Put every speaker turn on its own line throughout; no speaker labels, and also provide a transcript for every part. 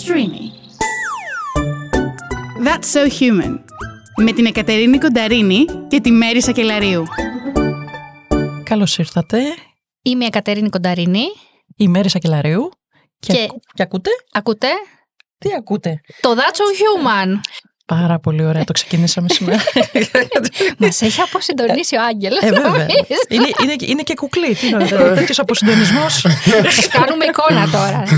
Streamy. That's so human. Με την Εκατερίνη Κονταρίνη και τη Μέρη Σακελαρίου.
Καλώς ήρθατε.
Είμαι η Εκατερίνη Κονταρίνη.
Η Μέρη Σακελαρίου. Και,
Και-
ακου- και ακούτε;
Ακούτε;
Τι ακούτε;
Το That's So Human.
Πάρα πολύ ωραία. Το ξεκινήσαμε σήμερα.
Μας έχει αποσυντονίσει ο Άγγελος.
ε, βέβαια. είναι, είναι, είναι και κουκλί. Τι είναι τέτοιος αποσυντονισμός.
Κάνουμε εικόνα τώρα.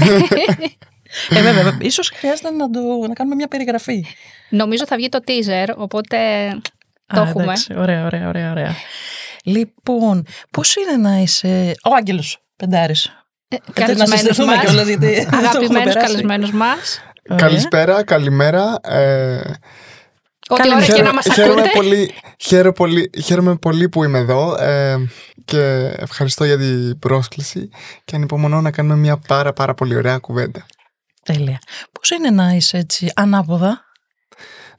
ε, βέβαια. Ίσως χρειάζεται να, το, να κάνουμε μια περιγραφή.
Νομίζω θα βγει το teaser, οπότε το
Α,
έχουμε.
εντάξει. Ωραία, ωραία, ωραία, ωραία. Λοιπόν, πώς είναι να είσαι. Ο Άγγελος Πεντάρης;
Ε,
να
καλεσμένους
συστηθούμε
μας.
κιόλας, γιατί το έχουμε
Αγαπημένους
περάσει.
καλεσμένους μας.
Καλησπέρα, καλημέρα. Ε,
Ό,τι
Καλή
ώρα και
μέρα.
να μας
χαίρομαι,
ακούτε.
πολύ, χαίρομαι, πολύ, χαίρομαι πολύ που είμαι εδώ ε, και ευχαριστώ για την πρόσκληση και ανυπομονώ να κάνουμε μια πάρα πάρα πολύ ωραία κουβέντα.
Τέλεια. Πώς είναι να είσαι έτσι ανάποδα;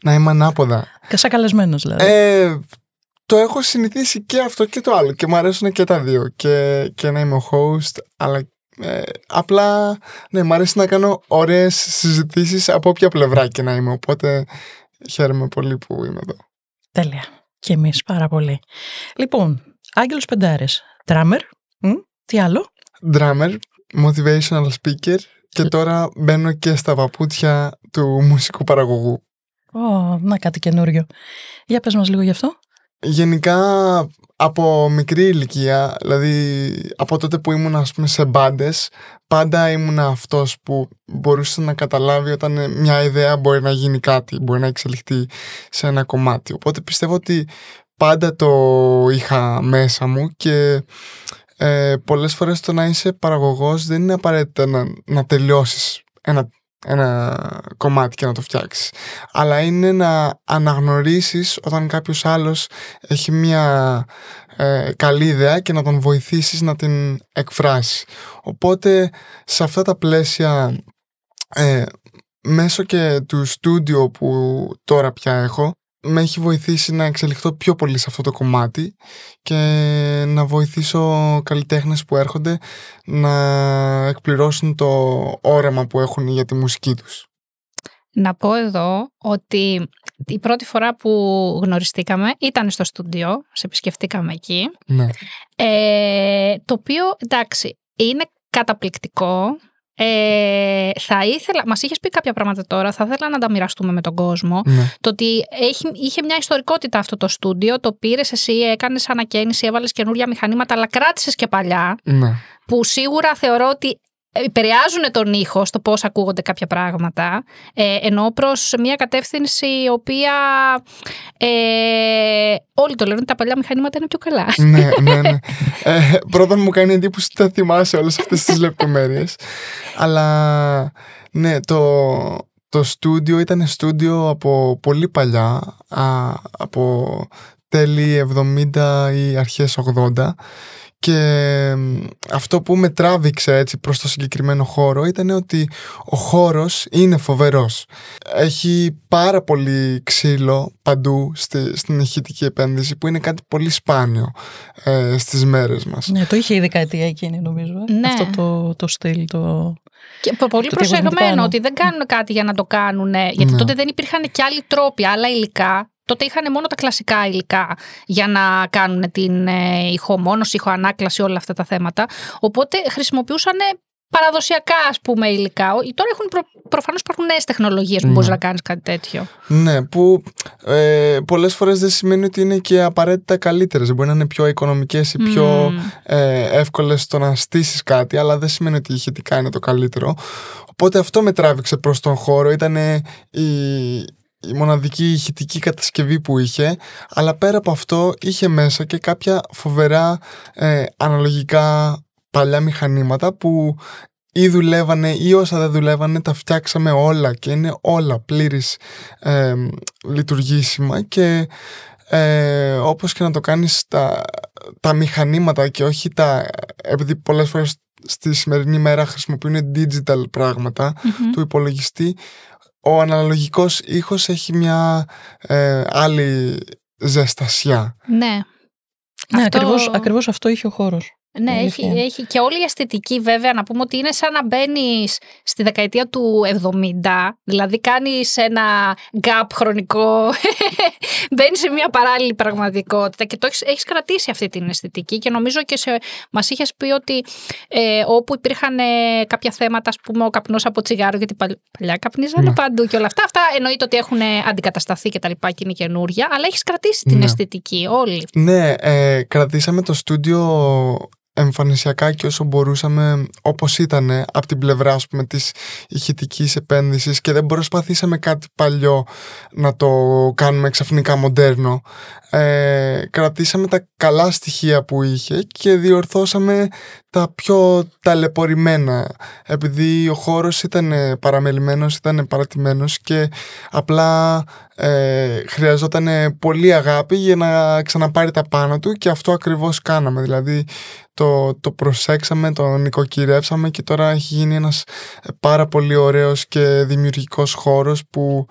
Να είμαι ανάποδα.
Και σαν καλεσμένος δηλαδή.
Ε, το έχω συνηθίσει και αυτό και το άλλο και μου αρέσουν και τα δύο και, και να είμαι ο host αλλά ε, απλά ναι, μου αρέσει να κάνω ωραίες συζητήσεις από όποια πλευρά και να είμαι οπότε χαίρομαι πολύ που είμαι εδώ.
Τέλεια. Και εμείς πάρα πολύ. Λοιπόν, Άγγελος Πεντάρης. Τράμερ. Τι άλλο;
drummer, motivational speaker και τώρα μπαίνω και στα παπούτσια του μουσικού παραγωγού.
Ω, να κάτι καινούριο. Για πες μας λίγο γι' αυτό.
Γενικά από μικρή ηλικία, δηλαδή από τότε που ήμουν ας πούμε σε μπάντες, πάντα ήμουν αυτός που μπορούσε να καταλάβει όταν μια ιδέα μπορεί να γίνει κάτι, μπορεί να εξελιχθεί σε ένα κομμάτι. Οπότε πιστεύω ότι πάντα το είχα μέσα μου και ε, πολλές φορές το να είσαι παραγωγός δεν είναι απαραίτητα να, να τελειώσεις ένα, ένα κομμάτι και να το φτιάξεις αλλά είναι να αναγνωρίσεις όταν κάποιος άλλος έχει μια ε, καλή ιδέα και να τον βοηθήσεις να την εκφράσει. Οπότε σε αυτά τα πλαίσια ε, μέσω και του στούντιο που τώρα πια έχω με έχει βοηθήσει να εξελιχθώ πιο πολύ σε αυτό το κομμάτι και να βοηθήσω καλλιτέχνες που έρχονται να εκπληρώσουν το όραμα που έχουν για τη μουσική τους.
Να πω εδώ ότι η πρώτη φορά που γνωριστήκαμε ήταν στο στούντιο, σε επισκεφτήκαμε εκεί,
Ναι.
ε, το οποίο εντάξει είναι καταπληκτικό. Ε, θα ήθελα, μας είχες πει κάποια πράγματα τώρα, θα ήθελα να τα μοιραστούμε με τον κόσμο.
ναι.
Το ότι έχει, είχε μια ιστορικότητα αυτό το στούντιο, το πήρες εσύ, έκανες ανακαίνιση, έβαλες καινούρια μηχανήματα, αλλά κράτησες και παλιά,
ναι.
που σίγουρα θεωρώ ότι επηρεάζουν τον ήχο στο πώς ακούγονται κάποια πράγματα, ε, ενώ προς μια κατεύθυνση η οποία ε, όλοι το λένε ότι τα παλιά μηχανήματα είναι πιο καλά.
ναι, ναι, ναι. Ε, πρώτα μου κάνει εντύπωση ότι τα θυμάσαι όλες αυτές τις λεπτομέρειες. Αλλά ναι, το, το στούντιο ήταν στούντιο από πολύ παλιά, α, από τέλη 70 ή αρχές 80 και μ, αυτό που με τράβηξε έτσι προς το συγκεκριμένο χώρο ήταν ότι ο χώρος είναι φοβερός. Έχει πάρα πολύ ξύλο παντού στη, στην ηχητική επένδυση που είναι κάτι πολύ σπάνιο ε, στις μέρες μας.
Ναι, το είχε η δεκαετία εκείνη νομίζω. ε.
Ναι.
Αυτό το, το στυλ. Το...
Και πο- πολύ
Το τι έχουν
προσεγμένο
πάνω.
ότι δεν κάνουν κάτι για να το κάνουν. Γιατί
Ναι.
τότε δεν υπήρχαν και άλλοι τρόποι, άλλα υλικά. Τότε είχαν μόνο τα κλασικά υλικά για να κάνουν την ε, ηχομόνωση, ηχοανάκλαση, όλα αυτά τα θέματα. Οπότε χρησιμοποιούσαν παραδοσιακά ας πούμε υλικά. Ο- Τώρα έχουν προ, προφανώς υπάρχουν νέες τεχνολογίες που
Ναι.
μπορείς να κάνεις κάτι τέτοιο.
Ναι, που ε, πολλές φορές δεν σημαίνει ότι είναι και απαραίτητα καλύτερες. Μπορεί να είναι πιο οικονομικές ή πιο
Μμμ.
ε, εύκολες στο να στήσεις κάτι, αλλά δεν σημαίνει ότι ηχητικά είναι το καλύτερο. Οπότε αυτό με τράβηξε προς τον χώρο. Ήταν η, η μοναδική ηχητική κατασκευή που είχε, αλλά πέρα από αυτό είχε μέσα και κάποια φοβερά ε, αναλογικά παλιά μηχανήματα που ή δουλεύανε ή όσα δεν δουλεύανε τα φτιάξαμε όλα και είναι όλα πλήρης ε, λειτουργήσιμα και ε, όπως και να το κάνεις τα, τα μηχανήματα και όχι τα επειδή πολλές φορές στη σημερινή μέρα χρησιμοποιούν digital πράγματα
Μμμ.
του υπολογιστή ο αναλογικός ήχος έχει μια ε, άλλη ζεστασιά
Ναι.
Ναι,
Αυτό-
ακριβώς, ακριβώς αυτό είχε ο χώρος.
Ναι,
Η
έχει,
αλήθεια είναι.
έχει και όλη η αισθητική βέβαια να πούμε ότι είναι σαν να μπαίνεις στη δεκαετία του 70, δηλαδή κάνεις ένα gap χρονικό, μπαίνεις σε μια παράλληλη πραγματικότητα και το έχεις, έχεις κρατήσει αυτή την αισθητική και νομίζω και σε, μας είχες πει ότι ε, όπου υπήρχαν ε, κάποια θέματα, ας πούμε ο καπνός από τσιγάρο, γιατί παλ- παλιά καπνίζανε
Ναι.
παντού και όλα αυτά, αυτά εννοείται ότι έχουν αντικατασταθεί και τα λοιπά και είναι καινούρια, αλλά έχεις κρατήσει την
Ναι.
αισθητική όλοι.
Ναι, ε, κρατήσαμε το στούντιο εμφανισιακά και όσο μπορούσαμε όπως ήταν από την πλευρά ας πούμε, της ηχητικής επένδυσης και δεν προσπαθήσαμε κάτι παλιό να το κάνουμε ξαφνικά μοντέρνο. Ε, κρατήσαμε τα καλά στοιχεία που είχε και διορθώσαμε τα πιο ταλαιπωρημένα επειδή ο χώρος ήταν ε, παραμελημένος, ήταν παρατημένος και απλά ε, χρειαζόταν πολύ αγάπη για να ξαναπάρει τα πάνω του και αυτό ακριβώς κάναμε δηλαδή το, το προσέξαμε, το νοικοκυρεύσαμε και τώρα έχει γίνει ένας ε, πάρα πολύ ωραίος και δημιουργικός χώρος που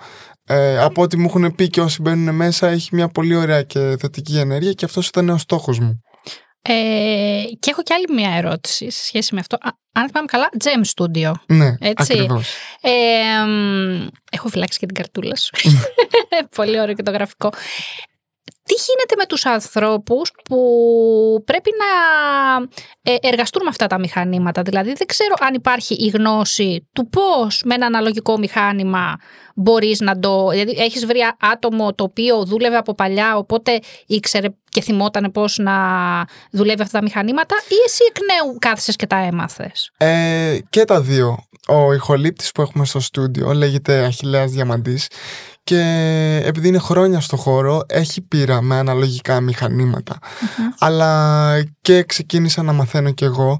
ε, από ό,τι μου έχουν πει και όσοι μπαίνουν μέσα έχει μια πολύ ωραία και θετική ενέργεια και αυτός ήταν ο στόχος μου.
Ε, και έχω και άλλη μια ερώτηση σε σχέση με αυτό. Α, αν θυμάμαι καλά, Gem Studio.
Ναι,
Έτσι.
ακριβώς.
Ε, μ, έχω φυλάξει και την καρτούλα σου. Πολύ ωραίο και το γραφικό. Τι γίνεται με τους ανθρώπους που πρέπει να ε, εργαστούν με αυτά τα μηχανήματα; Δηλαδή δεν ξέρω αν υπάρχει η γνώση του πώς με ένα αναλογικό μηχάνημα μπορείς να το... Δηλαδή έχεις βρει άτομο το οποίο δούλευε από παλιά οπότε ήξερε και θυμόταν πώς να δουλεύει αυτά τα μηχανήματα ή εσύ εκ νέου κάθισες και τα έμαθες;
Ε, και τα δύο. Ο ηχολήπτης που έχουμε στο στούντιο λέγεται Αχιλέας Διαμαντής και επειδή είναι χρόνια στο χώρο έχει πείρα με αναλογικά μηχανήματα. αλλά και ξεκίνησα να μαθαίνω κι εγώ.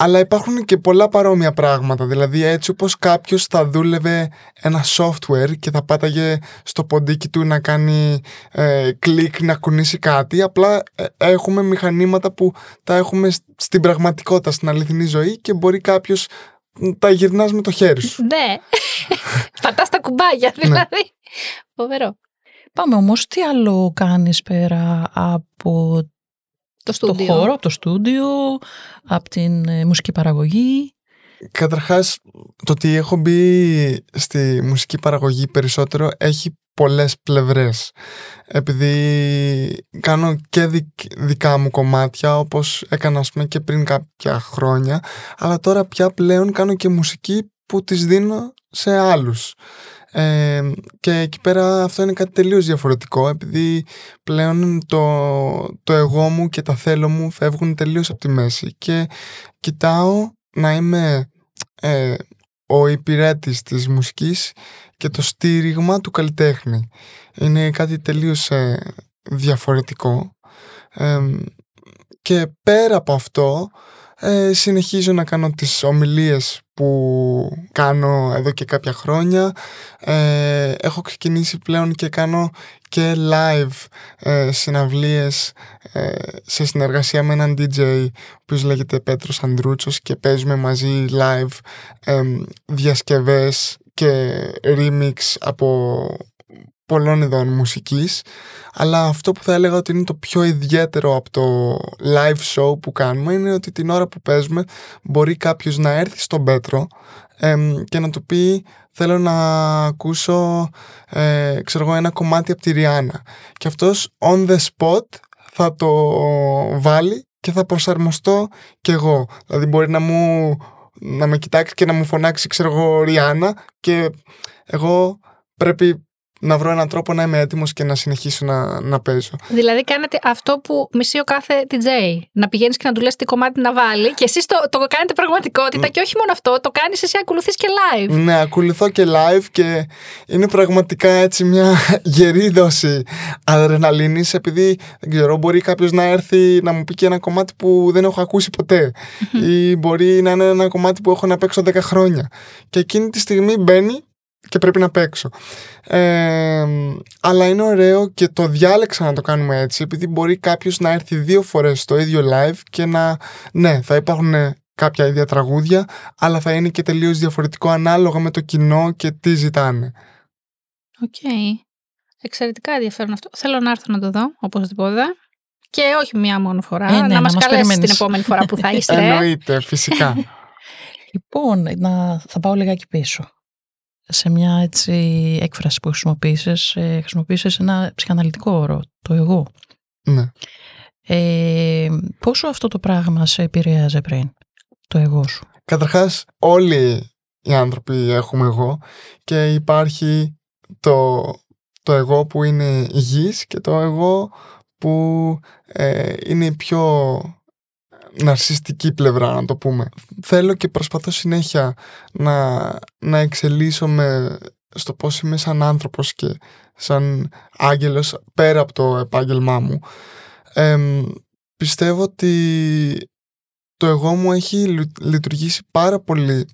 Αλλά υπάρχουν και πολλά παρόμοια πράγματα. Δηλαδή έτσι όπως κάποιος θα δούλευε ένα software και θα πάταγε στο ποντίκι του να κάνει ε, κλικ να κουνήσει κάτι απλά ε, έχουμε μηχανήματα που τα έχουμε σ- στην πραγματικότητα στην αληθινή ζωή και μπορεί κάποιος μ, τα γυρνάς με το χέρι σου
Ναι. Πατάς τα κουμπάκια δηλαδή. Φοβερό.
Πάμε όμως, τι άλλο κάνεις πέρα από
Το
το
στούντιο.
χώρο, από το στούντιο, από την ε, μουσική παραγωγή;
Καταρχάς, το ότι έχω μπει στη μουσική παραγωγή περισσότερο έχει πολλές πλευρές. Επειδή κάνω και δικ- δικά μου κομμάτια, όπως έκανα ας πούμε, και πριν κάποια χρόνια, αλλά τώρα πια πλέον κάνω και μουσική που τις δίνω σε άλλους. Ε, και εκεί πέρα αυτό είναι κάτι τελείως διαφορετικό επειδή πλέον το, το εγώ μου και τα θέλω μου φεύγουν τελείως από τη μέση και κοιτάω να είμαι ε, ο υπηρέτης της μουσικής και το στήριγμα του καλλιτέχνη. Είναι κάτι τελείως ε, διαφορετικό. Ε, και πέρα από αυτό ε, συνεχίζω να κάνω τις ομιλίες που κάνω εδώ και κάποια χρόνια. Ε, έχω ξεκινήσει πλέον και κάνω και live ε, συναυλίες ε, σε συνεργασία με έναν DJ ο οποίος λέγεται Πέτρος Ανδρούτσος και παίζουμε μαζί live ε, διασκευές και remix από πολλών ειδών μουσικής αλλά αυτό που θα έλεγα ότι είναι το πιο ιδιαίτερο από το live show που κάνουμε είναι ότι την ώρα που παίζουμε μπορεί κάποιος να έρθει στον Πέτρο εμ, και να του πει θέλω να ακούσω ε, ξέρω εγώ, ένα κομμάτι από τη Ριάννα και αυτός on the spot θα το βάλει και θα προσαρμοστώ κι εγώ. Δηλαδή μπορεί να μου να με κοιτάξει και να μου φωνάξει ξέρω εγώ Ριάννα και εγώ πρέπει να βρω έναν τρόπο να είμαι έτοιμος και να συνεχίσω να, να παίζω.
Δηλαδή κάνετε αυτό που μισεί ο κάθε DJ. Να πηγαίνεις και να του λες τι κομμάτι να βάλει και εσείς το, το κάνετε πραγματικότητα και όχι μόνο αυτό, το κάνεις εσύ ακολουθείς και live.
Ναι, ακολουθώ και live και είναι πραγματικά έτσι μια γερή δόση αδρεναλίνης επειδή δεν ξέρω, μπορεί κάποιος να έρθει να μου πει και ένα κομμάτι που δεν έχω ακούσει ποτέ ή μπορεί να είναι ένα κομμάτι που έχω να παίξω 10 χρόνια και εκείνη τη στιγμή μπαίνει και πρέπει να παίξω. Ε, αλλά είναι ωραίο και το διάλεξα να το κάνουμε έτσι επειδή μπορεί κάποιος να έρθει δύο φορές στο ίδιο live και να, ναι, θα υπάρχουν κάποια ίδια τραγούδια αλλά θα είναι και τελείως διαφορετικό ανάλογα με το κοινό και τι ζητάνε.
Οκ. Εξαιρετικά ενδιαφέρον αυτό. Θέλω να έρθω να το δω, οπωσδήποτε. Και όχι μία μόνο φορά.
Ε, ναι,
να
να
μας
μας
καλέσεις την
περιμένεις.
επόμενη φορά που θα είστε.
Εννοείται, φυσικά.
Λοιπόν, να, θα πάω λιγάκι πίσω. Σε μια έτσι έκφραση που χρησιμοποίησες, ε, χρησιμοποίησες ένα ψυχαναλυτικό όρο, το εγώ.
ναι.
Ε, πόσο αυτό το πράγμα σε επηρέαζε πριν, το εγώ σου;
Καταρχάς, όλοι οι άνθρωποι έχουμε εγώ και υπάρχει το, το εγώ που είναι υγιής και το εγώ που ε, είναι η πιο ναρσιστική πλευρά, να το πούμε. Θέλω και προσπαθώ συνέχεια να, να εξελίσσομαι στο πώς είμαι σαν άνθρωπος και σαν άγγελος πέρα από το επάγγελμά μου. Εμ, πιστεύω ότι το εγώ μου έχει λου- λειτουργήσει πάρα πολύ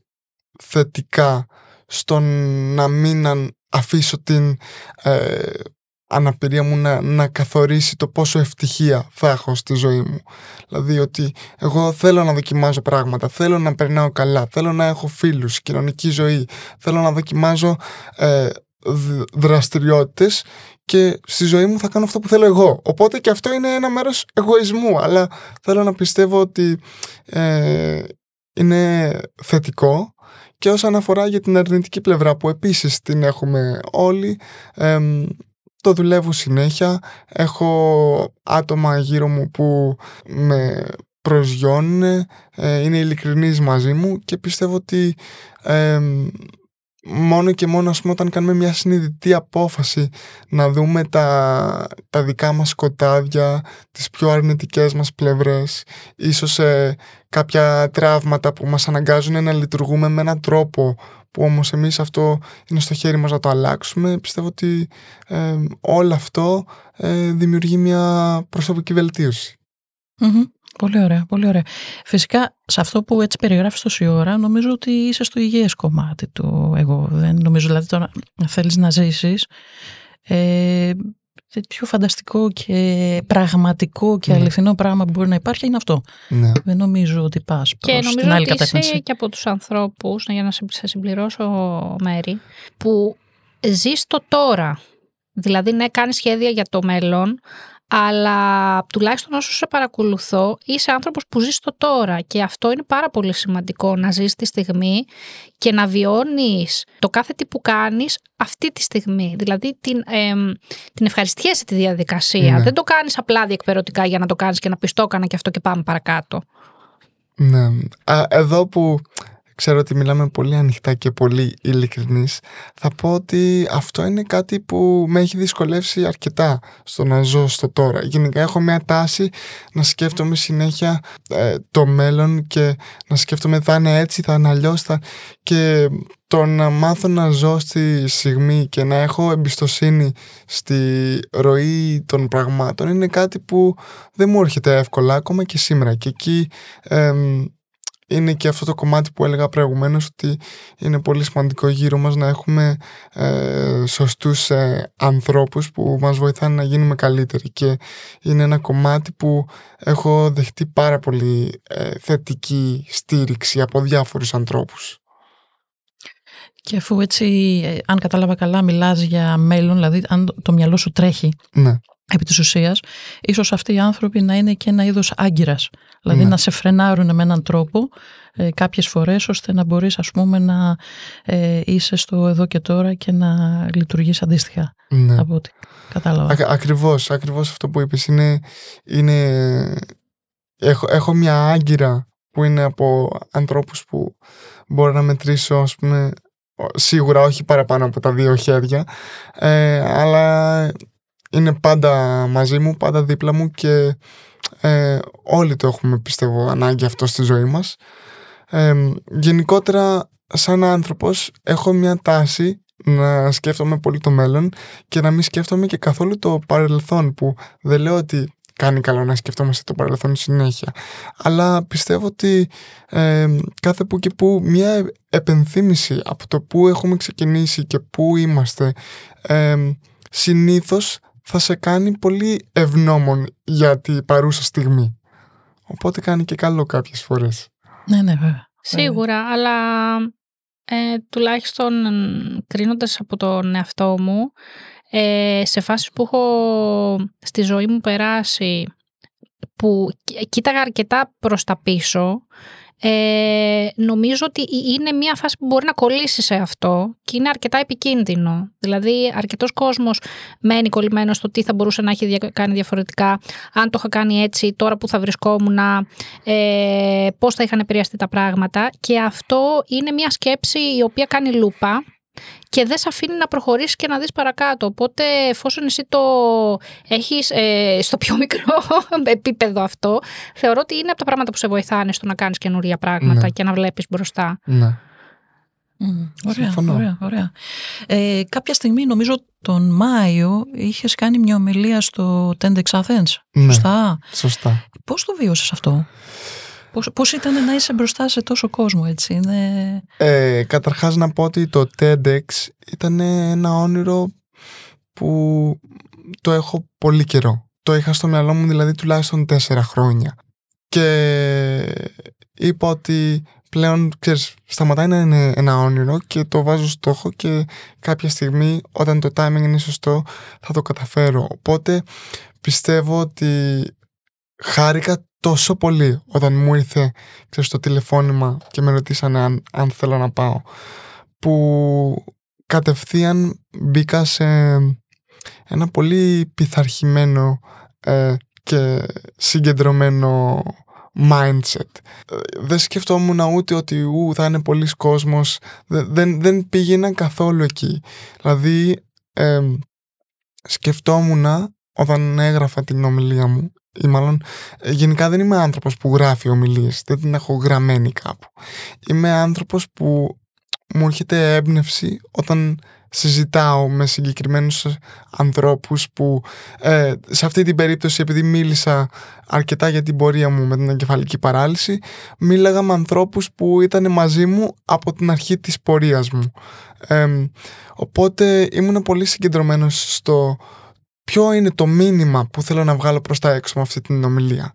θετικά στο να μην αν- αφήσω την ε, αναπηρία μου να, να καθορίσει το πόσο ευτυχία θα έχω στη ζωή μου. Δηλαδή ότι εγώ θέλω να δοκιμάζω πράγματα, θέλω να περνάω καλά, θέλω να έχω φίλους, κοινωνική ζωή, θέλω να δοκιμάζω ε, δ- δραστηριότητες και στη ζωή μου θα κάνω αυτό που θέλω εγώ. Οπότε και αυτό είναι ένα μέρος εγωισμού, αλλά θέλω να πιστεύω ότι ε, είναι θετικό και όσον αφορά για την αρνητική πλευρά που επίσης την έχουμε όλοι εμ, το δουλεύω συνέχεια. Έχω άτομα γύρω μου που με προσγειώνουν ε, είναι ειλικρινείς μαζί μου και πιστεύω ότι εμ, μόνο και μόνο ας πούμε όταν κάνουμε μια συνειδητή απόφαση να δούμε τα, τα δικά μας σκοτάδια τις πιο αρνητικές μας πλευρές ίσως ε, κάποια τραύματα που μας αναγκάζουν να λειτουργούμε με έναν τρόπο που όμως εμείς αυτό είναι στο χέρι μας να το αλλάξουμε πιστεύω ότι ε, όλο αυτό ε, δημιουργεί μια προσωπική βελτίωση
Μμμ. Πολύ ωραία, πολύ ωραία. Φυσικά, σε αυτό που έτσι περιγράφεις τόση ώρα, νομίζω ότι είσαι στο υγιές κομμάτι του εγώ. Δεν νομίζω δηλαδή τώρα να θέλεις να ζήσεις. Ε, το πιο φανταστικό και πραγματικό και
Ναι.
αληθινό πράγμα που μπορεί να υπάρχει είναι αυτό.
ναι.
Δεν νομίζω ότι πας
Και
προς
νομίζω
την άλλη
ότι είσαι
κατεύθυνση.
και από τους ανθρώπους, για να σε σε συμπληρώσω Μέρη, που ζεις το τώρα. Δηλαδή, ναι, κάνεις σχέδια για το μέλλον, αλλά τουλάχιστον όσο σε παρακολουθώ, είσαι άνθρωπος που ζεις το τώρα και αυτό είναι πάρα πολύ σημαντικό, να ζεις τη στιγμή και να βιώνεις το κάθε τι που κάνεις αυτή τη στιγμή. Δηλαδή, την, εμ, την ευχαριστιέσαι τη διαδικασία.
Ναι.
Δεν το κάνεις απλά διεκπαιρεωτικά για να το κάνεις και να πεις το έκανα και αυτό και πάμε παρακάτω.
Ναι. Α, εδώ που ξέρω ότι μιλάμε πολύ ανοιχτά και πολύ ειλικρινείς, θα πω ότι αυτό είναι κάτι που με έχει δυσκολεύσει αρκετά στο να ζω στο τώρα. Γενικά έχω μια τάση να σκέφτομαι συνέχεια ε, το μέλλον και να σκέφτομαι θα είναι έτσι, θα είναι αλλιώς θα... και το να μάθω να ζω στη στιγμή και να έχω εμπιστοσύνη στη ροή των πραγμάτων είναι κάτι που δεν μου έρχεται εύκολα ακόμα και σήμερα και εκεί εμ, είναι και αυτό το κομμάτι που έλεγα προηγουμένως ότι είναι πολύ σημαντικό γύρω μας να έχουμε ε, σωστούς ε, ανθρώπους που μας βοηθάνε να γίνουμε καλύτεροι. Και είναι ένα κομμάτι που έχω δεχτεί πάρα πολύ ε, θετική στήριξη από διάφορους ανθρώπους.
Και αφού έτσι, ε, αν κατάλαβα καλά, μιλάς για μέλλον, δηλαδή αν το- το μυαλό σου τρέχει.
Ναι,
επί της ουσίας, ίσως αυτοί οι άνθρωποι να είναι και ένα είδος άγκυρας. Δηλαδή
Ναι.
να σε φρενάρουν με έναν τρόπο ε, κάποιες φορές ώστε να μπορείς ας πούμε να ε, είσαι στο εδώ και τώρα και να λειτουργείς αντίστοιχα
ναι.
από ό,τι κατάλαβα.
Α, ακριβώς, ακριβώς αυτό που είπες είναι, είναι έχω, έχω μια άγκυρα που είναι από ανθρώπους που μπορώ να μετρήσω ας πούμε ο- σίγουρα όχι παραπάνω από τα δύο χέρια ε, αλλά είναι πάντα μαζί μου, πάντα δίπλα μου και ε, όλοι το έχουμε πιστεύω ανάγκη αυτό στη ζωή μας. Ε, γενικότερα σαν άνθρωπος έχω μια τάση να σκέφτομαι πολύ το μέλλον και να μην σκέφτομαι και καθόλου το παρελθόν που δεν λέω ότι κάνει καλό να σκεφτόμαστε το παρελθόν συνέχεια. Αλλά πιστεύω ότι ε, κάθε που και που μια επενθύμηση από το που έχουμε ξεκινήσει και που είμαστε ε, συνήθως θα σε κάνει πολύ ευνόμων για την παρούσα στιγμή. Οπότε κάνει και καλό κάποιες φορές.
Ναι, ναι, βέβαια.
Σίγουρα, αλλά ε, τουλάχιστον εμ, κρίνοντας από τον εαυτό μου, ε, σε φάσεις που έχω στη ζωή μου περάσει που κοίταγα αρκετά προς τα πίσω ε, νομίζω ότι είναι μια φάση που μπορεί να κολλήσει σε αυτό και είναι αρκετά επικίνδυνο. Δηλαδή, αρκετός κόσμος μένει κολλημένος στο τι θα μπορούσε να έχει κάνει διαφορετικά, αν το είχα κάνει έτσι, τώρα που θα βρισκόμουν, ε, πώς θα είχαν επηρεαστεί τα πράγματα. Και αυτό είναι μια σκέψη η οποία κάνει λούπα και δεν σε αφήνει να προχωρήσεις και να δεις παρακάτω. Οπότε εφόσον εσύ το έχεις ε, στο πιο μικρό επίπεδο αυτό, θεωρώ ότι είναι από τα πράγματα που σε βοηθάνε στο να κάνεις καινούρια πράγματα
Ναι.
και να βλέπεις μπροστά.
Ναι.
Μμμ, Ωραία,
Συμφωνώ.
ωραία, ωραία. Ε, κάποια στιγμή, νομίζω τον Μάιο, είχες κάνει μια ομιλία στο TEDx Athens.
Ναι.
Σωστά.
Σωστά.
Πώς το βίωσες αυτό; Πώς, πώς ήταν να είσαι μπροστά σε τόσο κόσμο, έτσι. Είναι...
Ε, καταρχάς να πω ότι το TEDx ήταν ένα όνειρο που το έχω πολύ καιρό. Το είχα στο μυαλό μου δηλαδή τουλάχιστον τέσσερα χρόνια. Και είπα ότι πλέον, ξέρεις, σταματάει να είναι ένα όνειρο και το βάζω στόχο και κάποια στιγμή όταν το timing είναι σωστό θα το καταφέρω. Οπότε πιστεύω ότι χάρηκα τόσο πολύ όταν μου ήρθε ξέρεις, το τηλεφώνημα και με ρωτήσανε αν, αν θέλω να πάω που κατευθείαν μπήκα σε ένα πολύ πειθαρχημένο ε, και συγκεντρωμένο mindset. Ε, Δεν σκεφτόμουν ούτε ότι ου, θα είναι πολλοί κόσμος. Δε- Δεν, δεν πήγαινα καθόλου εκεί. Δηλαδή ε, σκεφτόμουν όταν έγραφα την ομιλία μου ή μάλλον ε, γενικά δεν είμαι άνθρωπος που γράφει ομιλίες, δεν την έχω γραμμένη κάπου. Είμαι άνθρωπος που μου έρχεται έμπνευση όταν συζητάω με συγκεκριμένους ανθρώπους που ε, σε αυτή την περίπτωση επειδή μίλησα αρκετά για την πορεία μου με την εγκεφαλική παράλυση μίλαγα με ανθρώπους που ήταν μαζί μου από την αρχή της πορείας μου. Ε, οπότε ήμουν πολύ συγκεντρωμένος στο ποιο είναι το μήνυμα που θέλω να βγάλω προς τα έξω με αυτή την ομιλία.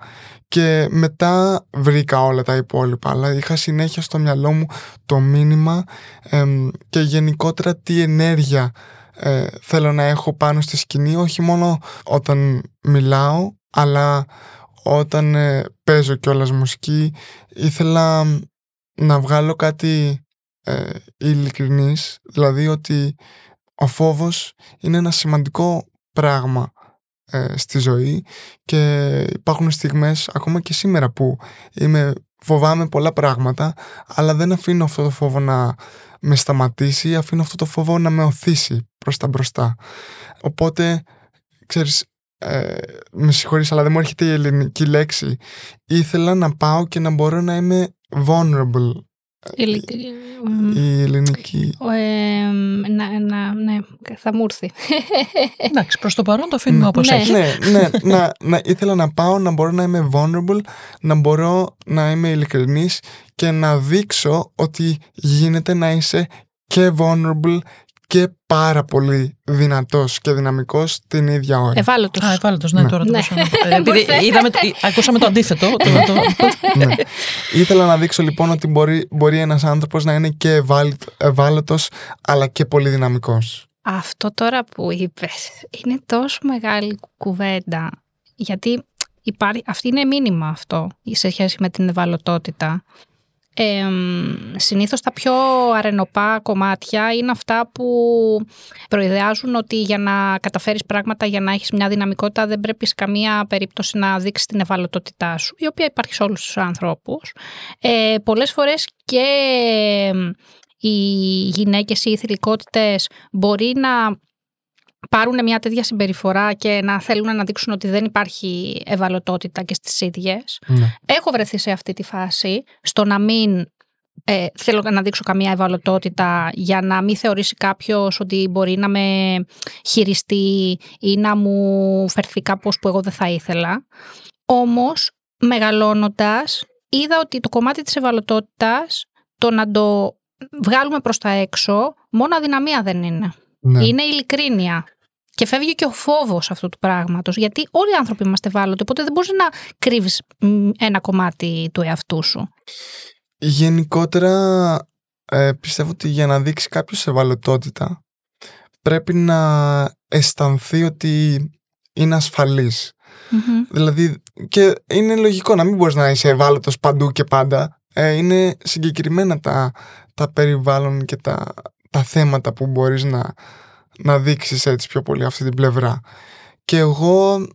Και μετά βρήκα όλα τα υπόλοιπα, αλλά είχα συνέχεια στο μυαλό μου το μήνυμα εμ, και γενικότερα τι ενέργεια ε, θέλω να έχω πάνω στη σκηνή, όχι μόνο όταν μιλάω, αλλά όταν ε, παίζω κιόλας μουσική. Ήθελα να βγάλω κάτι ε, ειλικρινής, δηλαδή ότι ο φόβος είναι ένα σημαντικό πράγμα ε, στη ζωή. Και υπάρχουν στιγμές ακόμα και σήμερα που είμαι, φοβάμαι πολλά πράγματα αλλά δεν αφήνω αυτό το φόβο να με σταματήσει αφήνω αυτό το φόβο να με οθήσει προς τα μπροστά. Οπότε ξέρεις ε, με συγχωρείς αλλά δεν μου έρχεται η ελληνική λέξη. Ήθελα να πάω και να μπορώ να είμαι vulnerable
Ειλικ- μ,
η ελληνική
ε, να, να, ναι, θα μου έρθει.
Εντάξει, προς το παρόν το αφήνουμε όπως
Ναι.
έχει.
ναι, ναι, να, να, ήθελα να πάω να μπορώ να είμαι vulnerable, να μπορώ να είμαι ειλικρινής και να δείξω ότι γίνεται να είσαι και vulnerable και πάρα πολύ δυνατός και δυναμικός την ίδια ώρα.
Ευάλωτος.
Α, ευάλωτος, ναι,
Ναι.
τώρα το
Ναι.
ακούσαμε. Ε, Επειδή είδαμε, το- ακούσαμε το αντίθετο. το- το-
ναι. Ήθελα να δείξω λοιπόν ότι μπορεί, μπορεί ένας άνθρωπος να είναι και ευάλωτ- ευάλωτος αλλά και πολύ δυναμικός.
Αυτό τώρα που είπες είναι τόσο μεγάλη κουβέντα γιατί υπάρχει, αυτή είναι μήνυμα αυτό σε σχέση με την ευαλωτότητα. Ε, συνήθως τα πιο αρενοπά κομμάτια είναι αυτά που προειδεάζουν ότι για να καταφέρεις πράγματα, για να έχεις μια δυναμικότητα δεν πρέπει σε καμία περίπτωση να δείξεις την ευαλωτότητά σου, η οποία υπάρχει σε όλους τους ανθρώπους. Ε, πολλές φορές και οι γυναίκες ή οι θηλυκότητες μπορεί να πάρουν μια τέτοια συμπεριφορά και να θέλουν να δείξουν ότι δεν υπάρχει ευαλωτότητα και στις ίδιες.
Ναι.
Έχω βρεθεί σε αυτή τη φάση, στο να μην ε, θέλω να δείξω καμία ευαλωτότητα για να μην θεωρήσει κάποιος ότι μπορεί να με χειριστεί ή να μου φερθεί κάπως που εγώ δεν θα ήθελα. Όμως, μεγαλώνοντας, είδα ότι το κομμάτι της ευαλωτότητας, το να το βγάλουμε προς τα έξω, μόνο αδυναμία δεν είναι.
Ναι.
Είναι ειλικρίνεια. Και φεύγει και ο φόβος αυτού του πράγματος. Γιατί όλοι οι άνθρωποι είμαστε ευάλωτοι, οπότε δεν μπορείς να κρύβεις μ, ένα κομμάτι του εαυτού σου.
Γενικότερα ε, πιστεύω ότι για να δείξει κάποιος ευαλωτότητα πρέπει να αισθανθεί ότι είναι ασφαλής.
Μμμ.
Δηλαδή, και είναι λογικό να μην μπορείς να είσαι ευάλωτος παντού και πάντα. Ε, είναι συγκεκριμένα τα, τα περιβάλλον και τα, τα θέματα που μπορείς να, να δείξεις έτσι πιο πολύ αυτή την πλευρά. Και εγώ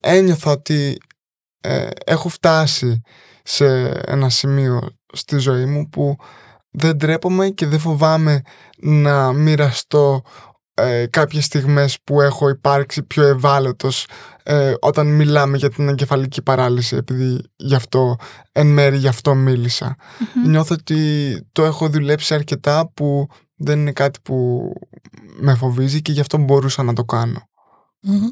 ένιωθα ότι ε, έχω φτάσει σε ένα σημείο στη ζωή μου που δεν τρέπομαι και δεν φοβάμαι να μοιραστώ ε, κάποιες στιγμές που έχω υπάρξει πιο ευάλωτος ε, όταν μιλάμε για την εγκεφαλική παράλυση επειδή γι' αυτό, εν μέρη γι' αυτό μίλησα.
Μμμ.
Νιώθω ότι το έχω δουλέψει αρκετά που δεν είναι κάτι που με φοβίζει και γι' αυτό μπορούσα να το κάνω.
Μμμ.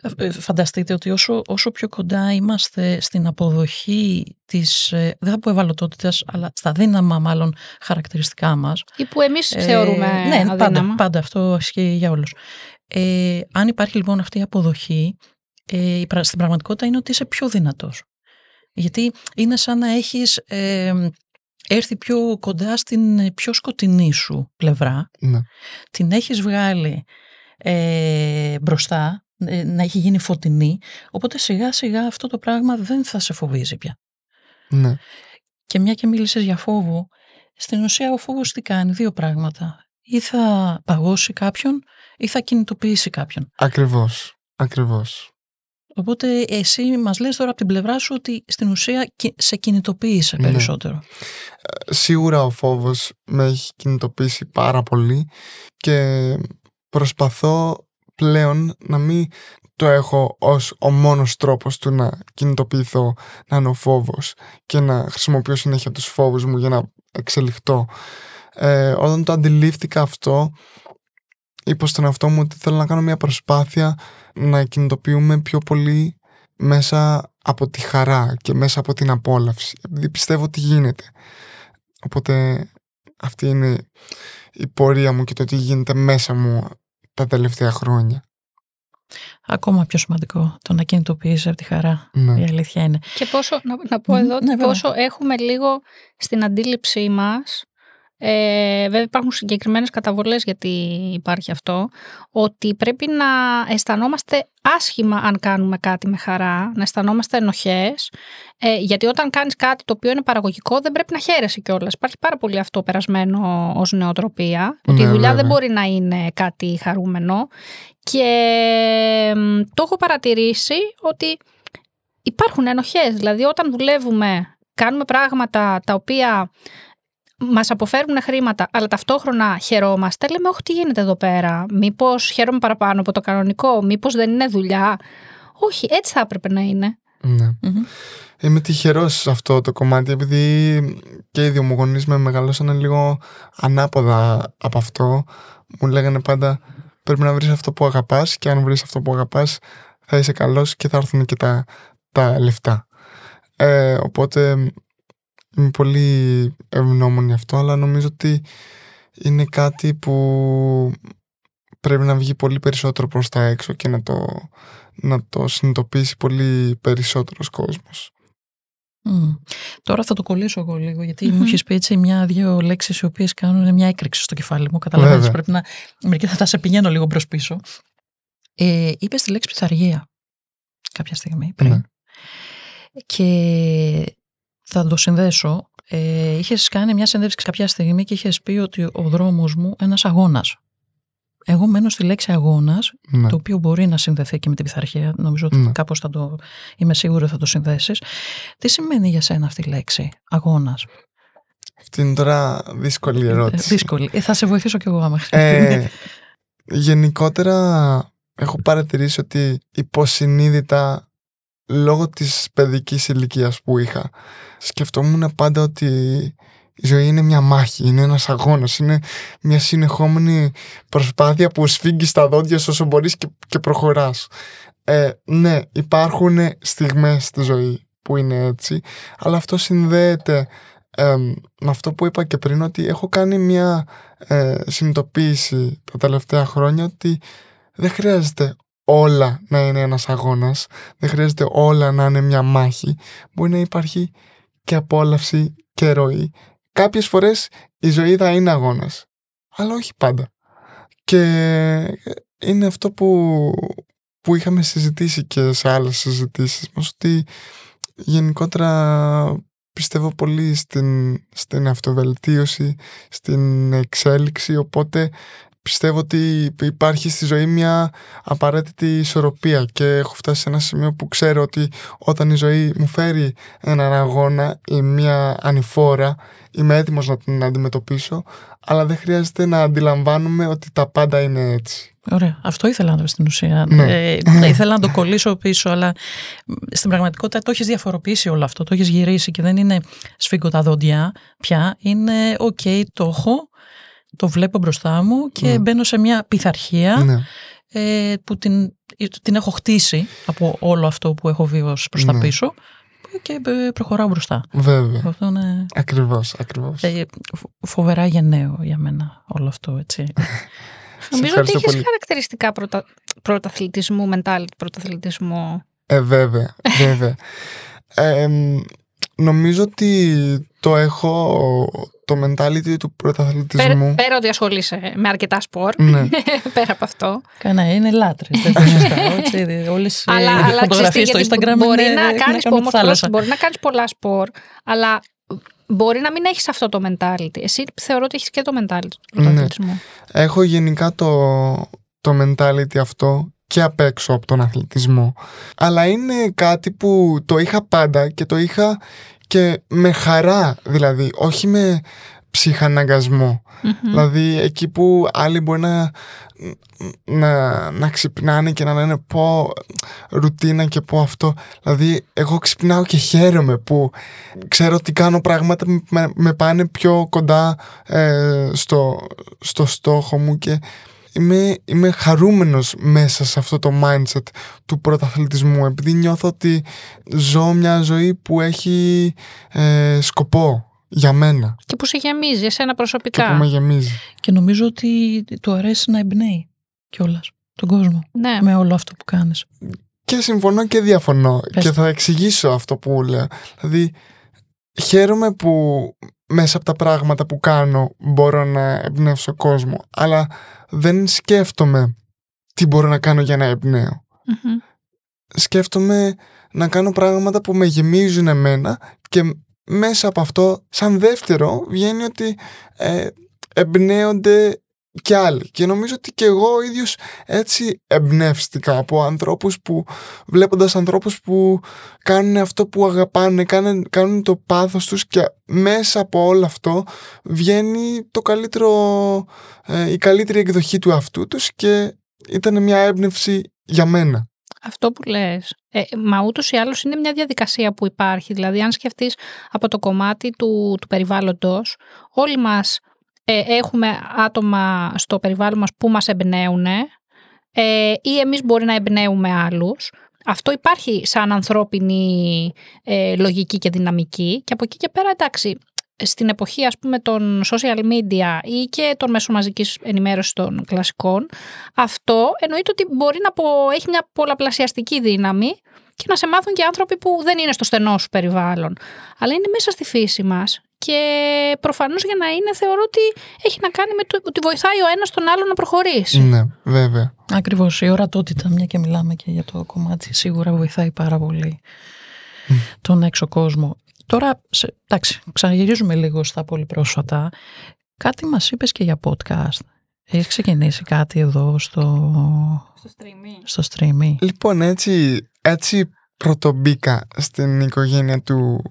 Ε, ε, Φανταστείτε ότι όσο, όσο πιο κοντά είμαστε στην αποδοχή της, ε, δεν θα πω ευαλωτότητας, αλλά στα δύναμα μάλλον χαρακτηριστικά μας.
Ή που εμείς
ε,
θεωρούμε
ναι,
αδύναμα.
πάντα, πάντα αυτό ισχύει για όλους. Ε, αν υπάρχει λοιπόν αυτή η αποδοχή, ε, η πρα- στην πραγματικότητα είναι ότι είσαι πιο δυνατός. Γιατί είναι σαν να έχεις ε, έρθει πιο κοντά στην ε, πιο σκοτεινή σου πλευρά
Ναι.
την έχεις βγάλει ε, μπροστά, ε, να έχει γίνει φωτεινή, οπότε σιγά σιγά αυτό το πράγμα δεν θα σε φοβίζει πια.
ναι.
Και μια και μίλησες για φόβο, στην ουσία ο φόβος τι κάνει, δύο πράγματα. Ή θα παγώσει κάποιον ή θα κινητοποιήσει κάποιον.
Ακριβώς. Ακριβώς.
Οπότε εσύ μας λες τώρα από την πλευρά σου ότι στην ουσία κι- σε κινητοποίησε
Ναι.
περισσότερο.
Σίγουρα ο φόβος με έχει κινητοποιήσει πάρα πολύ και προσπαθώ πλέον να μην το έχω ως ο μόνος τρόπος του να κινητοποιηθώ να είναι ο φόβος και να χρησιμοποιώ συνέχεια τους φόβους μου για να εξελιχτώ. Ε, όταν το αντιλήφθηκα αυτό είπα στον εαυτό μου ότι θέλω να κάνω μια προσπάθεια να κινητοποιούμε πιο πολύ μέσα από τη χαρά και μέσα από την απόλαυση επειδή πιστεύω ότι γίνεται οπότε αυτή είναι η πορεία μου και το τι γίνεται μέσα μου τα τελευταία χρόνια
Ακόμα πιο σημαντικό το να κινητοποιήσει από τη χαρά.
ναι.
Η αλήθεια είναι.
Και πόσο, να, να πω
Μμμ,
εδώ, ότι
ναι, βέβαια.
πόσο έχουμε λίγο στην αντίληψή μας, ε, βέβαια υπάρχουν συγκεκριμένες καταβολές γιατί υπάρχει αυτό, ότι πρέπει να αισθανόμαστε άσχημα αν κάνουμε κάτι με χαρά, να αισθανόμαστε ενοχές, ε, γιατί όταν κάνεις κάτι το οποίο είναι παραγωγικό δεν πρέπει να χαίρεσαι κιόλας. Υπάρχει πάρα πολύ αυτό περασμένο ως νοοτροπία, ότι η
Ναι,
δουλειά δεν
βέβαια.
μπορεί να είναι κάτι χαρούμενο και μ, το έχω παρατηρήσει ότι υπάρχουν ενοχές. Δηλαδή όταν δουλεύουμε, κάνουμε πράγματα τα οποία μας αποφέρουν χρήματα, αλλά ταυτόχρονα χαιρόμαστε, λέμε όχι τι γίνεται εδώ πέρα, μήπως χαίρομαι παραπάνω από το κανονικό, μήπως δεν είναι δουλειά; Όχι, έτσι θα έπρεπε να είναι.
ναι.
Μμμ.
Είμαι τυχερός σε αυτό το κομμάτι επειδή και οι δύο μου γονείς με μεγαλώσανε λίγο ανάποδα από αυτό. Μου λέγανε πάντα πρέπει να βρεις αυτό που αγαπάς και αν βρεις αυτό που αγαπάς θα είσαι καλός και θα έρθουν και τα, τα λεφτά. Ε, οπότε είμαι πολύ ευγνώμων γι' αυτό αλλά νομίζω ότι είναι κάτι που πρέπει να βγει πολύ περισσότερο προς τα έξω και να το, να το συνειδητοποιήσει πολύ περισσότερος κόσμος.
Μμ. Τώρα θα το κολλήσω εγώ λίγο, γιατί
Μμμ.
μου έχει πει έτσι μια-δύο λέξεις οι οποίες κάνουν μια έκρηξη στο κεφάλι μου. Καταλαβαίνεις,
Βέβαια.
πρέπει να. Μερικοί θα τα σε πηγαίνω λίγο μπρος πίσω. Ε, Είπες τη λέξη πειθαρχία κάποια στιγμή πριν.
Ναι.
Και θα το συνδέσω. Ε, είχες κάνει μια συνέντευξη κάποια στιγμή και είχες πει ότι ο δρόμος μου ένας αγώνας. Εγώ μένω στη λέξη αγώνας,
Ναι.
το οποίο μπορεί να συνδεθεί και με την πειθαρχία. Νομίζω ότι
Ναι.
κάπως θα το. Είμαι σίγουρη ότι θα το συνδέσεις. Τι σημαίνει για σένα αυτή η λέξη, αγώνας;
Αυτή είναι τώρα δύσκολη ερώτηση.
Δύσκολη. Ε, θα σε βοηθήσω κι εγώ άμα χρειαστεί.
Ε, γενικότερα έχω παρατηρήσει ότι υποσυνείδητα λόγω της παιδικής ηλικίας που είχα σκεφτόμουν πάντα ότι η ζωή είναι μια μάχη, είναι ένας αγώνας, είναι μια συνεχόμενη προσπάθεια που σφίγγεις τα δόντια σου όσο μπορείς και, και προχωράς. Ε, ναι, υπάρχουν στιγμές στη ζωή που είναι έτσι, αλλά αυτό συνδέεται ε, με αυτό που είπα και πριν ότι έχω κάνει μια ε, συνειδητοποίηση τα τελευταία χρόνια ότι δεν χρειάζεται όλα να είναι ένας αγώνας, δεν χρειάζεται όλα να είναι μια μάχη. Μπορεί να υπάρχει και απόλαυση και ροή. Κάποιες φορές η ζωή θα είναι αγώνας, αλλά όχι πάντα. Και είναι αυτό που που είχαμε συζητήσει και σε άλλες συζητήσεις μας ότι γενικότερα πιστεύω πολύ στην, στην αυτοβελτίωση, στην εξέλιξη οπότε πιστεύω ότι υπάρχει στη ζωή μια απαραίτητη ισορροπία και έχω φτάσει σε ένα σημείο που ξέρω ότι όταν η ζωή μου φέρει έναν αγώνα ή μια ανηφόρα είμαι έτοιμος να την αντιμετωπίσω αλλά δεν χρειάζεται να αντιλαμβάνομαι ότι τα πάντα είναι έτσι.
Ωραία. Αυτό ήθελα να δω στην ουσία.
Ναι.
Ε, ήθελα να το κολλήσω πίσω, αλλά στην πραγματικότητα το έχεις διαφοροποιήσει όλο αυτό. Το έχεις γυρίσει και δεν είναι σφίγγω τα δόντια πια. Είναι οκ, το έχω, το βλέπω μπροστά μου και
Ναι.
μπαίνω σε μια πειθαρχία
Ναι.
ε, που την, την έχω χτίσει από όλο αυτό που έχω βιώσει προς τα
Ναι.
πίσω και ε, προχωράω μπροστά.
Βέβαια.
Αυτό είναι
Ακριβώς, ακριβώς.
ε, φο- φοβερά γενναίο για μένα όλο αυτό, έτσι.
Νομίζω ότι
ευχαριστώ
έχεις
πολύ.
χαρακτηριστικά πρωτα... πρωταθλητισμού, mentality πρωταθλητισμού.
Ε, βέβαια, βέβαια. Ε, εμ, νομίζω ότι το έχω το mentality του
Πέρα,
πρωταθλητισμού.
πέρα ότι ασχολείσαι με αρκετά σπορ.
Ναι.
πέρα από αυτό.
Κανένα, είναι λάτρες. Δεν το συζητάω. έτσι. Όλες οι
αλλά αλλά
φωτογραφίες
ξέρεις τι,
στο
γιατί
Instagram
μπορεί
είναι,
να
είναι
κάνεις
κάνω
όμως,
θάλασσα.
μπορεί να κάνεις πολλά σπορ, αλλά μπορεί να μην έχεις αυτό το mentality. Εσύ θεωρώ ότι έχεις και το mentality του
Ναι.
πρωταθλητισμού.
Έχω γενικά το, το mentality αυτό και απ' έξω από τον αθλητισμό. Αλλά είναι κάτι που το είχα πάντα και το είχα και με χαρά, δηλαδή, όχι με ψυχαναγκασμό.
Μμμ.
Δηλαδή εκεί που άλλοι μπορεί να, να, να ξυπνάνε και να λένε πω ρουτίνα και πω αυτό. Δηλαδή εγώ ξυπνάω και χαίρομαι που ξέρω ότι κάνω πράγματα που με, με πάνε πιο κοντά ε, στο, στο στόχο μου και είμαι, είμαι χαρούμενος μέσα σε αυτό το mindset του πρωταθλητισμού επειδή νιώθω ότι ζω μια ζωή που έχει ε, σκοπό για μένα
Και που σε γεμίζει, εσένα
και
προσωπικά.
που με γεμίζει.
Και νομίζω ότι του αρέσει να εμπνέει κιόλας τον κόσμο
Ναι.
με όλο αυτό που κάνεις.
Και συμφωνώ και διαφωνώ.
Πες
και
το.
θα εξηγήσω αυτό που λέω. Δηλαδή, χαίρομαι που μέσα από τα πράγματα που κάνω μπορώ να εμπνεύσω κόσμο. Αλλά δεν σκέφτομαι τι μπορώ να κάνω για να εμπνέω.
Μμμ.
Σκέφτομαι να κάνω πράγματα που με γεμίζουν εμένα και μέσα από αυτό, σαν δεύτερο, βγαίνει ότι ε, εμπνέονται και άλλοι. Και νομίζω ότι και εγώ ο ίδιος έτσι εμπνεύστηκα από ανθρώπους που, βλέποντας ανθρώπους που κάνουν αυτό που αγαπάνε, κάνουν, κάνουν το πάθος τους και μέσα από όλο αυτό βγαίνει το καλύτερο, ε, η καλύτερη εκδοχή του αυτού τους και ήταν μια έμπνευση για μένα.
Αυτό που λες. Ε, μα ούτως ή άλλως είναι μια διαδικασία που υπάρχει. Δηλαδή, αν σκεφτείς από το κομμάτι του, του περιβάλλοντος, όλοι μας ε, έχουμε άτομα στο περιβάλλον μας που μας εμπνέουν ε, ή εμείς μπορεί να εμπνέουμε άλλους. Αυτό υπάρχει σαν ανθρώπινη ε, λογική και δυναμική και από εκεί και πέρα εντάξει στην εποχή ας πούμε των social media ή και των μέσων μαζικής ενημέρωσης των κλασικών αυτό εννοείται ότι μπορεί να πω, έχει μια πολλαπλασιαστική δύναμη και να σε μάθουν και άνθρωποι που δεν είναι στο στενό σου περιβάλλον. Αλλά είναι μέσα στη φύση μας και προφανώς για να είναι θεωρώ ότι έχει να κάνει με το ότι βοηθάει ο ένας τον άλλον να προχωρήσει.
Ναι, βέβαια.
Ακριβώς, η ορατότητα, μια και μιλάμε και για το κομμάτι, σίγουρα βοηθάει πάρα πολύ τον έξω κόσμο. Τώρα, σε, εντάξει, ξαναγυρίζουμε λίγο στα πολύ πρόσφατα. Κάτι μας είπες και για podcast. Έχει ξεκινήσει κάτι εδώ στο,
Στο streaming.
στο streaming.
Λοιπόν, έτσι, έτσι πρωτομπήκα στην οικογένεια του,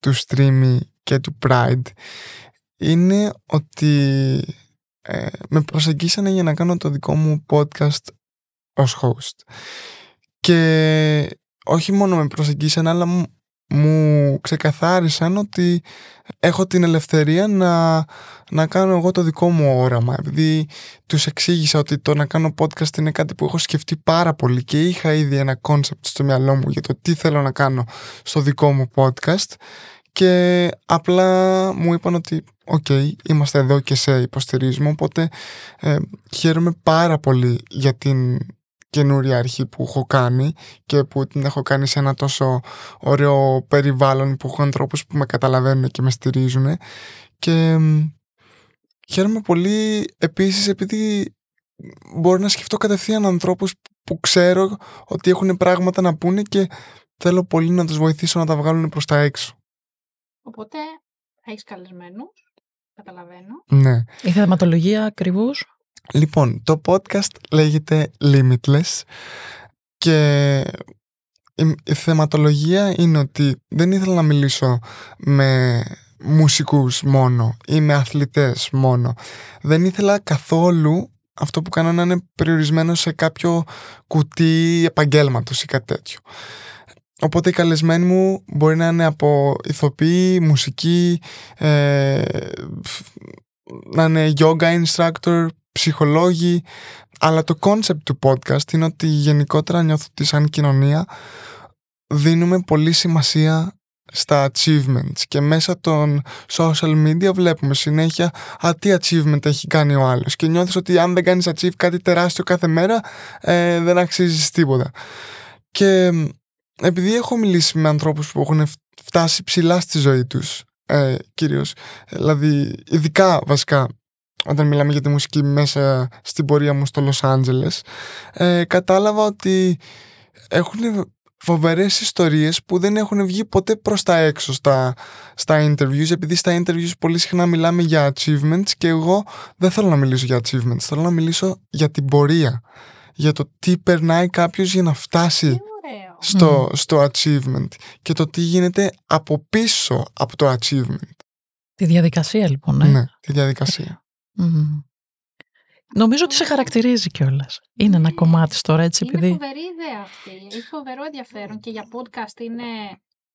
του streaming και του Pride είναι ότι ε, με προσεγγίσανε για να κάνω το δικό μου podcast ως host. Και όχι μόνο με προσεγγίσανε, αλλά μου, μου ξεκαθάρισαν ότι έχω την ελευθερία να, να κάνω εγώ το δικό μου όραμα. Επειδή τους εξήγησα ότι το να κάνω podcast είναι κάτι που έχω σκεφτεί πάρα πολύ και είχα ήδη ένα concept στο μυαλό μου για το τι θέλω να κάνω στο δικό μου podcast και απλά μου είπαν ότι οκ, είμαστε εδώ και σε υποστηρίζουμε οπότε ε, χαίρομαι πάρα πολύ για την καινούρια αρχή που έχω κάνει και που την έχω κάνει σε ένα τόσο ωραίο περιβάλλον που έχω ανθρώπους που με καταλαβαίνουν και με στηρίζουν και μ, χαίρομαι πολύ επίσης επειδή μπορώ να σκεφτώ κατευθείαν ανθρώπους που ξέρω ότι έχουν πράγματα να πούνε και θέλω πολύ να τους βοηθήσω να τα βγάλουν προς τα έξω.
Οπότε θα έχεις καλεσμένους. Καταλαβαίνω.
Ναι.
Η θεματολογία ακριβώς;
Λοιπόν, το podcast λέγεται Limitless και η, η θεματολογία είναι ότι δεν ήθελα να μιλήσω με μουσικούς μόνο ή με αθλητές μόνο. Δεν ήθελα καθόλου αυτό που κάνω να είναι περιορισμένο σε κάποιο κουτί επαγγέλματος ή κάτι τέτοιο. Οπότε οι καλεσμένοι μου μπορεί να είναι από ηθοποιοί, μουσική, ε, να είναι yoga instructor, ψυχολόγοι, αλλά το concept του podcast είναι ότι γενικότερα νιώθω ότι σαν κοινωνία δίνουμε πολύ σημασία στα achievements. Και μέσα των social media βλέπουμε συνέχεια α, τι achievement έχει κάνει ο άλλος και νιώθεις ότι αν δεν κάνεις achieve κάτι τεράστιο κάθε μέρα ε, δεν αξίζεις τίποτα. Και επειδή έχω μιλήσει με ανθρώπους που έχουν φτάσει ψηλά στη ζωή τους ε, κυρίως, δηλαδή ειδικά βασικά όταν μιλάμε για τη μουσική μέσα στην πορεία μου στο Λος Άντζελες ε, κατάλαβα ότι έχουν φοβερές ιστορίες που δεν έχουν βγει ποτέ προς τα έξω στα, στα interviews επειδή στα interviews πολύ συχνά μιλάμε για achievements και εγώ δεν θέλω να μιλήσω για achievements θέλω να μιλήσω για την πορεία για το τι περνάει κάποιος για να φτάσει στο, στο achievement και το τι γίνεται από πίσω από το achievement.
Τη διαδικασία λοιπόν, ε;
Ναι, τη διαδικασία.
Νομίζω ότι σε χαρακτηρίζει κιόλας. Είναι ένα κομμάτι τώρα έτσι
Είναι
επειδή.
φοβερή ιδέα αυτή. Έχει φοβερό ενδιαφέρον και για podcast είναι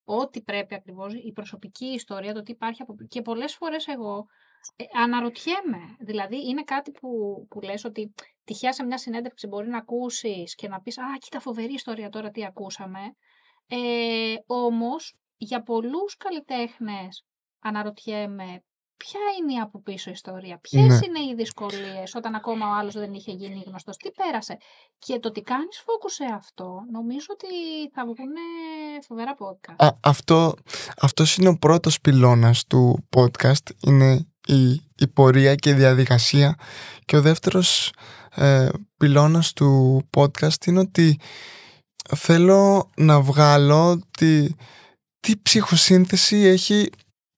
ό,τι πρέπει ακριβώς, η προσωπική ιστορία, το τι υπάρχει από... Και πολλές φορές εγώ ε, αναρωτιέμαι. Δηλαδή είναι κάτι που, που λες ότι τυχαία σε μια συνέντευξη μπορεί να ακούσεις και να πεις «Α, κοίτα φοβερή ιστορία τώρα τι ακούσαμε». Ε, όμως για πολλούς καλλιτέχνες αναρωτιέμαι ποια είναι η από πίσω ιστορία, ποιες
Ναι.
είναι οι δυσκολίες όταν ακόμα ο άλλος δεν είχε γίνει γνωστός, τι πέρασε. Και το ότι κάνεις focus σε αυτό, νομίζω ότι θα βγουν φοβερά podcast.
Α, αυτό, αυτός είναι ο πρώτος πυλώνας του podcast είναι η, η πορεία και η διαδικασία. Και ο δεύτερος ε, πυλώνας του podcast είναι ότι θέλω να βγάλω τη, τι ψυχοσύνθεση έχει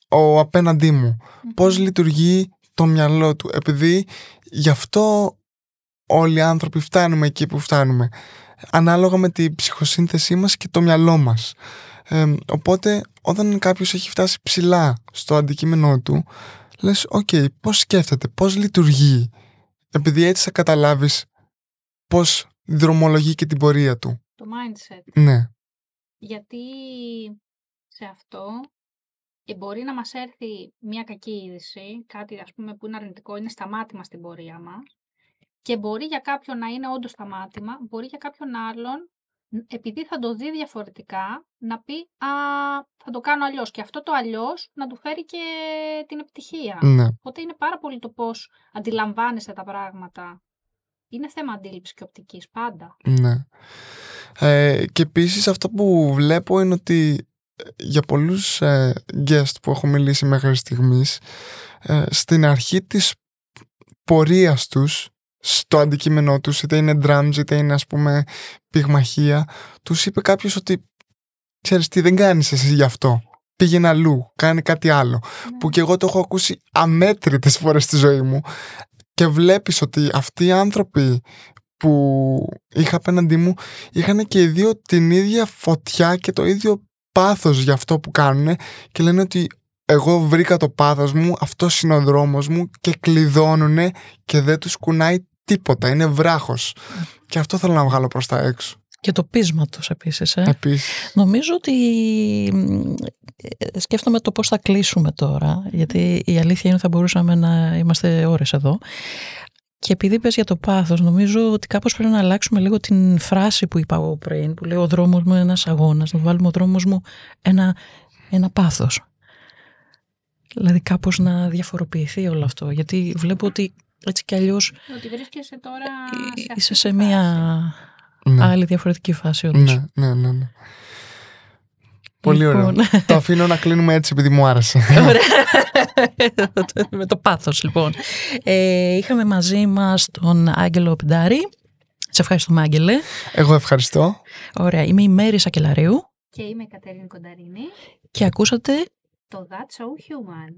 ο απέναντί μου. Πώς λειτουργεί το μυαλό του. Επειδή γι' αυτό όλοι οι άνθρωποι φτάνουμε εκεί που φτάνουμε. Ανάλογα με τη ψυχοσύνθεσή μας και το μυαλό μας. Ε, οπότε όταν κάποιος έχει φτάσει ψηλά στο αντικείμενό του λες οκ πώς σκέφτεται, πώς λειτουργεί επειδή έτσι θα καταλάβεις πώς δρομολογεί και την πορεία του
Το mindset.
ναι,
Γιατί σε αυτό ε, μπορεί να μας έρθει μια κακή είδηση, κάτι ας πούμε που είναι αρνητικό, είναι σταμάτημα στην πορεία μας και μπορεί για κάποιον να είναι όντως σταμάτημα, μπορεί για κάποιον άλλον ν- επειδή θα το δει διαφορετικά, να πει «Α, θα το κάνω αλλιώς» και αυτό το αλλιώς να του φέρει και την επιτυχία.
ναι.
Οπότε είναι πάρα πολύ το πώς αντιλαμβάνεσαι τα πράγματα. Είναι θέμα αντίληψης και οπτικής πάντα.
Ναι. Ε, και επίσης αυτό που βλέπω είναι ότι ε, για πολλούς ε, guest που έχω μιλήσει μέχρι στιγμής ε, στην αρχή της πορείας τους στο αντικείμενό τους είτε είναι drums είτε είναι ας πούμε πυγμαχία τους είπε κάποιος ότι ξέρεις τι δεν κάνεις εσύ γι' αυτό. Πήγαινε αλλού, κάνει κάτι άλλο που και εγώ το έχω ακούσει αμέτρητες φορές στη ζωή μου. Και βλέπεις ότι αυτοί οι άνθρωποι που είχα απέναντί μου είχαν και οι δύο την ίδια φωτιά και το ίδιο πάθος για αυτό που κάνουν και λένε ότι εγώ βρήκα το πάθος μου, αυτός είναι ο δρόμος μου και κλειδώνουν και δεν τους κουνάει τίποτα, είναι βράχος. Και αυτό θέλω να βγάλω προς τα έξω.
Και το πείσμα τους επίσης. Ε.
Επίσης.
Νομίζω ότι μ, ε, σκέφτομαι το πώς θα κλείσουμε τώρα, γιατί η αλήθεια είναι ότι θα μπορούσαμε να είμαστε ώρες εδώ. Και επειδή πες για το πάθος, νομίζω ότι κάπως πρέπει να αλλάξουμε λίγο την φράση που είπα εγώ πριν, που λέει ο δρόμος μου είναι ένας αγώνας, να βάλουμε ο δρόμος μου ένα, ένα πάθος. Δηλαδή κάπως να διαφοροποιηθεί όλο αυτό, γιατί βλέπω ότι έτσι κι αλλιώς
Ότι βρίσκεσαι τώρα σε αυτή
είσαι
τη
σε
φάση.
μια
Ναι,
άλλη διαφορετική φάση όντως.
ναι, ναι, ναι, ναι. Πολύ ωραίο.
Λοιπόν,
Το αφήνω να κλείνουμε έτσι επειδή μου άρεσε.
Ωραία. Με το πάθος λοιπόν. Ε, είχαμε μαζί μας τον Άγγελο Πιντάρη. Σε ευχαριστούμε Άγγελε.
Εγώ ευχαριστώ.
Ωραία, είμαι η Μέρη Σακελαρίου
Και είμαι η Κατερίνη Κονταρίνη.
και ακούσατε
Το That's So Human.